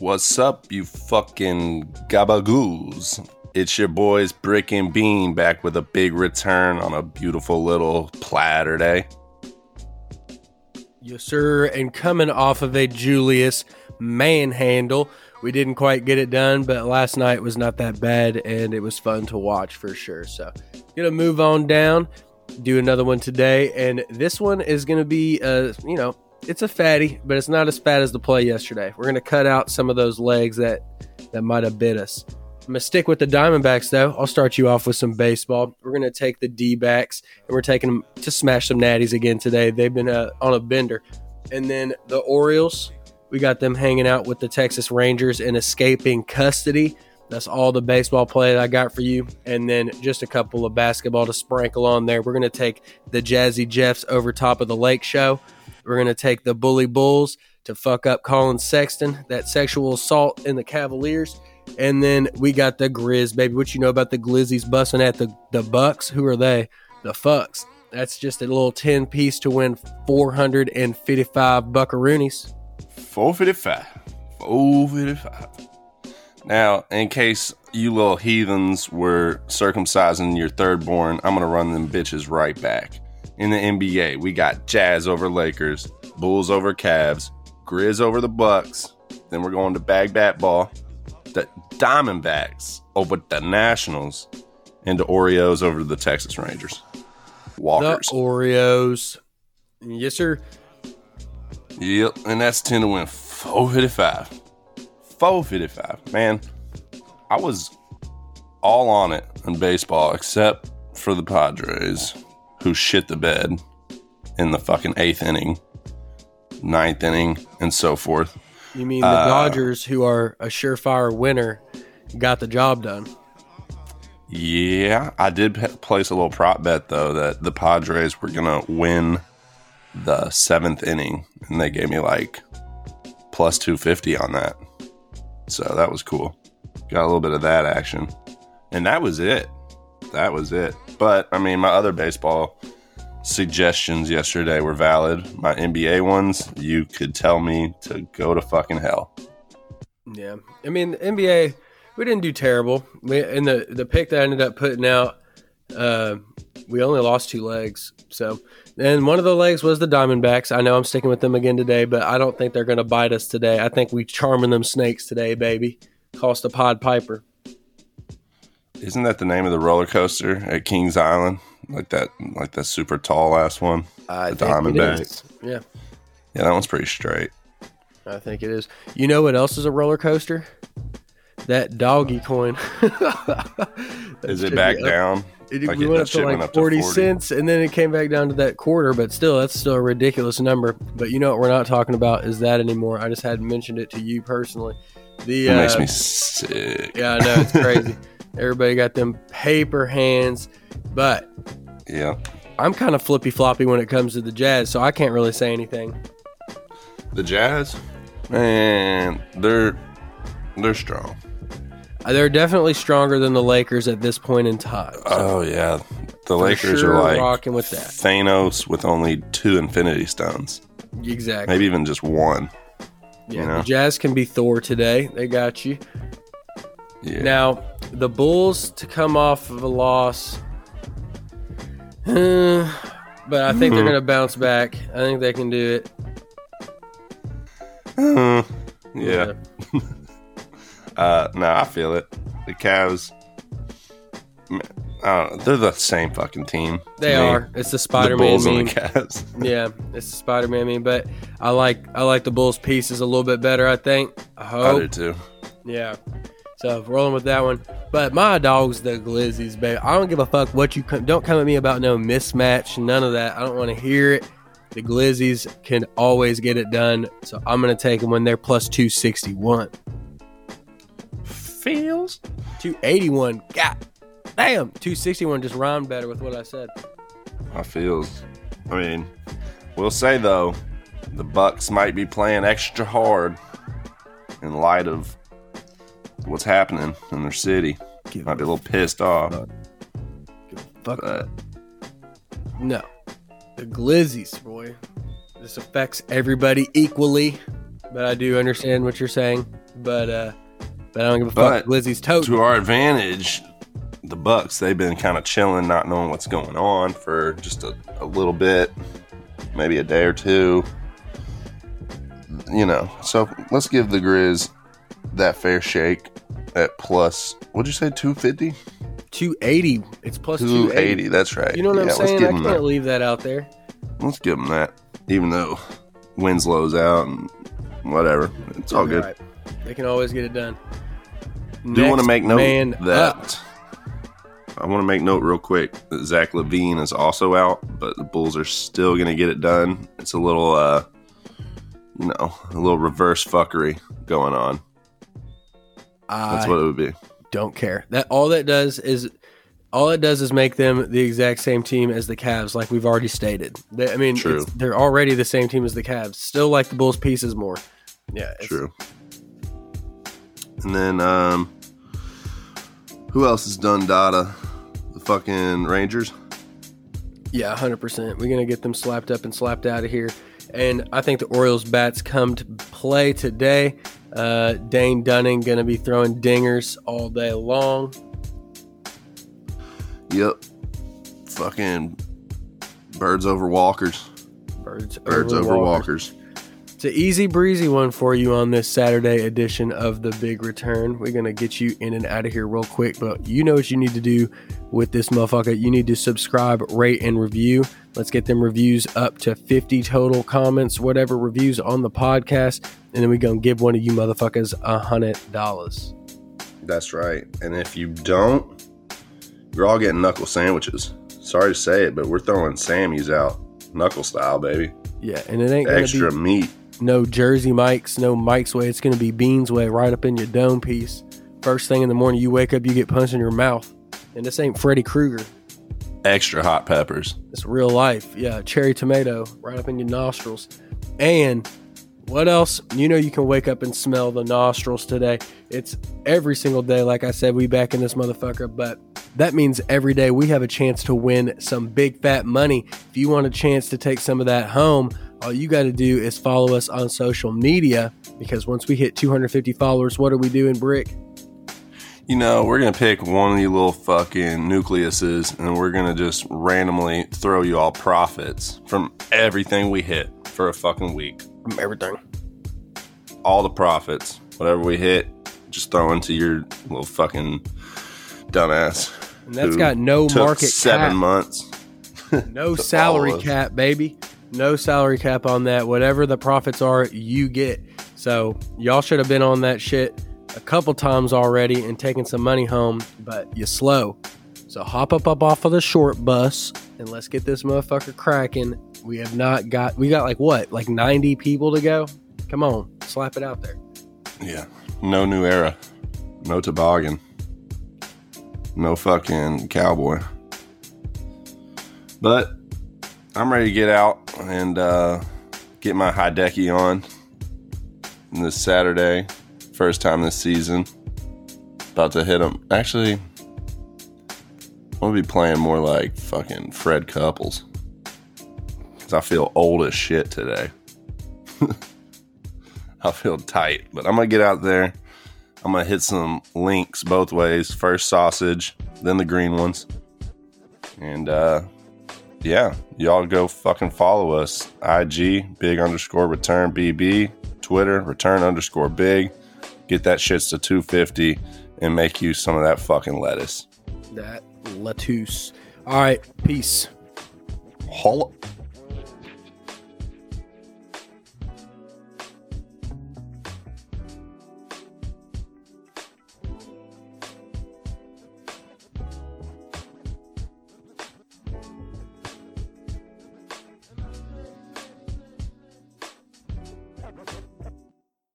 What's up, you fucking gabagoos? It's your boys Brick and Bean back with a big return on a beautiful little platter day. Yes, sir. And coming off of a Julius manhandle, we didn't quite get it done, but last night was not that bad and it was fun to watch for sure. So, gonna move on down, do another one today, and this one is gonna be, uh, you know, it's a fatty, but it's not as fat as the play yesterday. We're gonna cut out some of those legs that that might have bit us. I'm gonna stick with the Diamondbacks though. I'll start you off with some baseball. We're gonna take the D backs and we're taking them to smash some natties again today. They've been uh, on a bender, and then the Orioles. We got them hanging out with the Texas Rangers and escaping custody. That's all the baseball play that I got for you. And then just a couple of basketball to sprinkle on there. We're going to take the Jazzy Jeffs over top of the Lake Show. We're going to take the Bully Bulls to fuck up Collin Sexton, that sexual assault in the Cavaliers. And then we got the Grizz, baby. What you know about the Glizzies busting at the, the Bucks? Who are they? The Fucks. That's just a little 10 piece to win 455 buckaroonies. 455. 455. Now, in case you little heathens were circumcising your third born, I'm going to run them bitches right back. In the NBA, we got Jazz over Lakers, Bulls over Cavs, Grizz over the Bucks. Then we're going to bag bat ball. The Diamondbacks over the Nationals, and the Oreos over the Texas Rangers. Walkers. The Oreos. Yes, sir. Yep, and that's 10 to win 455. 455. Man, I was all on it in baseball except for the Padres, who shit the bed in the fucking eighth inning, ninth inning, and so forth. You mean the Uh, Dodgers, who are a surefire winner, got the job done? Yeah, I did p- place a little prop bet though that the Padres were gonna win the seventh inning, and they gave me like plus two fifty on that. So that was cool. Got a little bit of that action, and that was it. That was it. But I mean, my other baseball suggestions yesterday were valid. My NBA ones, you could tell me to go to fucking hell. Yeah, I mean NBA, we didn't do terrible. We, and the the pick that I ended up putting out, uh, we only lost two legs. So, and one of the legs was the Diamondbacks. I know I'm sticking with them again today, but I don't think they're going to bite us today. I think we charming them snakes today, baby. Cost a Pod Piper. Isn't that the name of the roller coaster at Kings Island? Like that, like that super tall ass one. I The Diamondbacks. Yeah, Yeah, that one's pretty straight. I think it is. You know what else is a roller coaster? That doggy coin. Is it back down? It, Like we went up to like up to 40, 40. cents and then it came back down to that quarter, but still, that's still a ridiculous number. But you know what we're not talking about is that anymore. I just hadn't mentioned it to you personally. The It uh, makes me sick. Yeah, I know. It's crazy. Everybody got them paper hands, but Yeah. I'm kind of flippy floppy when it comes to the Jazz, so I can't really say anything. The Jazz, man, they're they're strong. They're definitely stronger than the Lakers at this point in time. So Oh yeah, the Lakers sure are like rocking with that. Thanos with only two Infinity Stones, exactly. maybe even just one. yeah, you know? the Jazz can be Thor today. They got you. Yeah. Now, the Bulls to come off of a loss, uh, but I think they're Hmm. going to bounce back. I think they can do it. Uh, yeah. Uh, no, I feel it. The Cavs, man, know, they're the same fucking team. They me. are. It's the Spider-Man Bulls meme. and the Cavs. Yeah, it's the Spider-Man meme. But I like I like the Bulls pieces a little bit better. I think. I I do too. Yeah. So rolling with that one. But my dog's the Glizzies, baby. I don't give a fuck what you come, don't come at me about no mismatch, none of that. I don't want to hear it. The Glizzies can always get it done, so I'm gonna take them when they're plus two sixty one. Feels. 281. God damn. 261 just rhymed better with what I said. I feels. I mean, we'll say though, the Bucks might be playing extra hard in light of what's happening in their city. Give Might be a little pissed off, fuck. but No. The Glizzies, boy. This affects everybody equally, but I do understand what you're saying. but uh, but I don't give a But fuck. Glizzy's tote. to our advantage, the Bucks they've been kind of chilling, not knowing what's going on for just a, a little bit, maybe a day or two. You know, so let's give the Grizz that fair shake at plus. What'd you say? Two fifty. Two eighty. It's plus two Two eighty. eighty. That's right. You know what Yeah, I'm saying? I can't that. leave that out there. Let's give them that, even though Winslow's out and whatever. It's all good. Right. They can always get it done. Do want to make note that up. I want to make note real quick that Zach LaVine is also out, but the Bulls are still going to get it done. It's a little, uh, you know, a little reverse fuckery going on. That's I what it would be. don't care. That all that does is all it does is make them the exact same team as the Cavs, like we've already stated. They, I mean, True. they're already the same team as the Cavs. Still like the Bulls pieces more. Yeah, it's- True. And then, um, who else has done data? The fucking Rangers. Yeah, hundred percent. We're gonna get them slapped up and slapped out of here. And I think the Orioles bats come to play today. Uh, Dane Dunning gonna be throwing dingers all day long. Yep. Fucking birds over walkers. Birds, Birds over walkers. It's an easy breezy one for you on this Saturday edition of the Big Return. We're gonna get you in and out of here real quick, but you know what you need to do with this motherfucker. You need to subscribe, rate, and review. Let's get them reviews up to 50 total comments, whatever reviews on the podcast, and then we're gonna give one of you motherfuckers a hundred dollars. That's right. And if you don't, you're all getting knuckle sandwiches. Sorry to say it, but we're throwing Sammy's out, knuckle style, baby. Yeah, and it ain't gonna Extra be meat. No Jersey Mike's, no Mike's way. It's gonna be Beans way, right up in your dome piece. First thing in the morning, you wake up, you get punched in your mouth, and this ain't Freddy Krueger. Extra hot peppers. It's real life. Yeah, cherry tomato right up in your nostrils. And what else? You know you can wake up and smell the nostrils today. It's every single day. Like I said, we back in this motherfucker, but that means every day we have a chance to win some big fat money. If you want a chance to take some of that home, all you got to do is follow us on social media because once we hit 250 followers, what are we doing, Brick? You know, we're gonna pick one of you little fucking nucleuses and we're gonna just randomly throw you all profits from everything we hit for a fucking week. From everything. All the profits, whatever we hit, just throw into your little fucking dumbass. And that's got no market seven cap. months. No salary cap, baby. No salary cap on that. Whatever the profits are, you get. So y'all should have been on that shit a couple times already and taking some money home, but you slow. So hop up up off of the short bus and let's get this motherfucker cracking. We have not got we got like what? Like 90 people to go? Come on, slap it out there. Yeah. No new era. No toboggan. No fucking cowboy. But I'm ready to get out and uh, get my Hideki on this Saturday. First time this season. About to hit him. Actually, I'm to be playing more like fucking Fred Couples. Because I feel old as shit today. I feel tight, but I'm gonna get out there. I'm gonna hit some links both ways. First sausage, then the green ones. And uh yeah, y'all go fucking follow us. IG big underscore return BB, Twitter return underscore big. Get that shits to 250 and make you some of that fucking lettuce. That lettuce. All right, peace. Holla.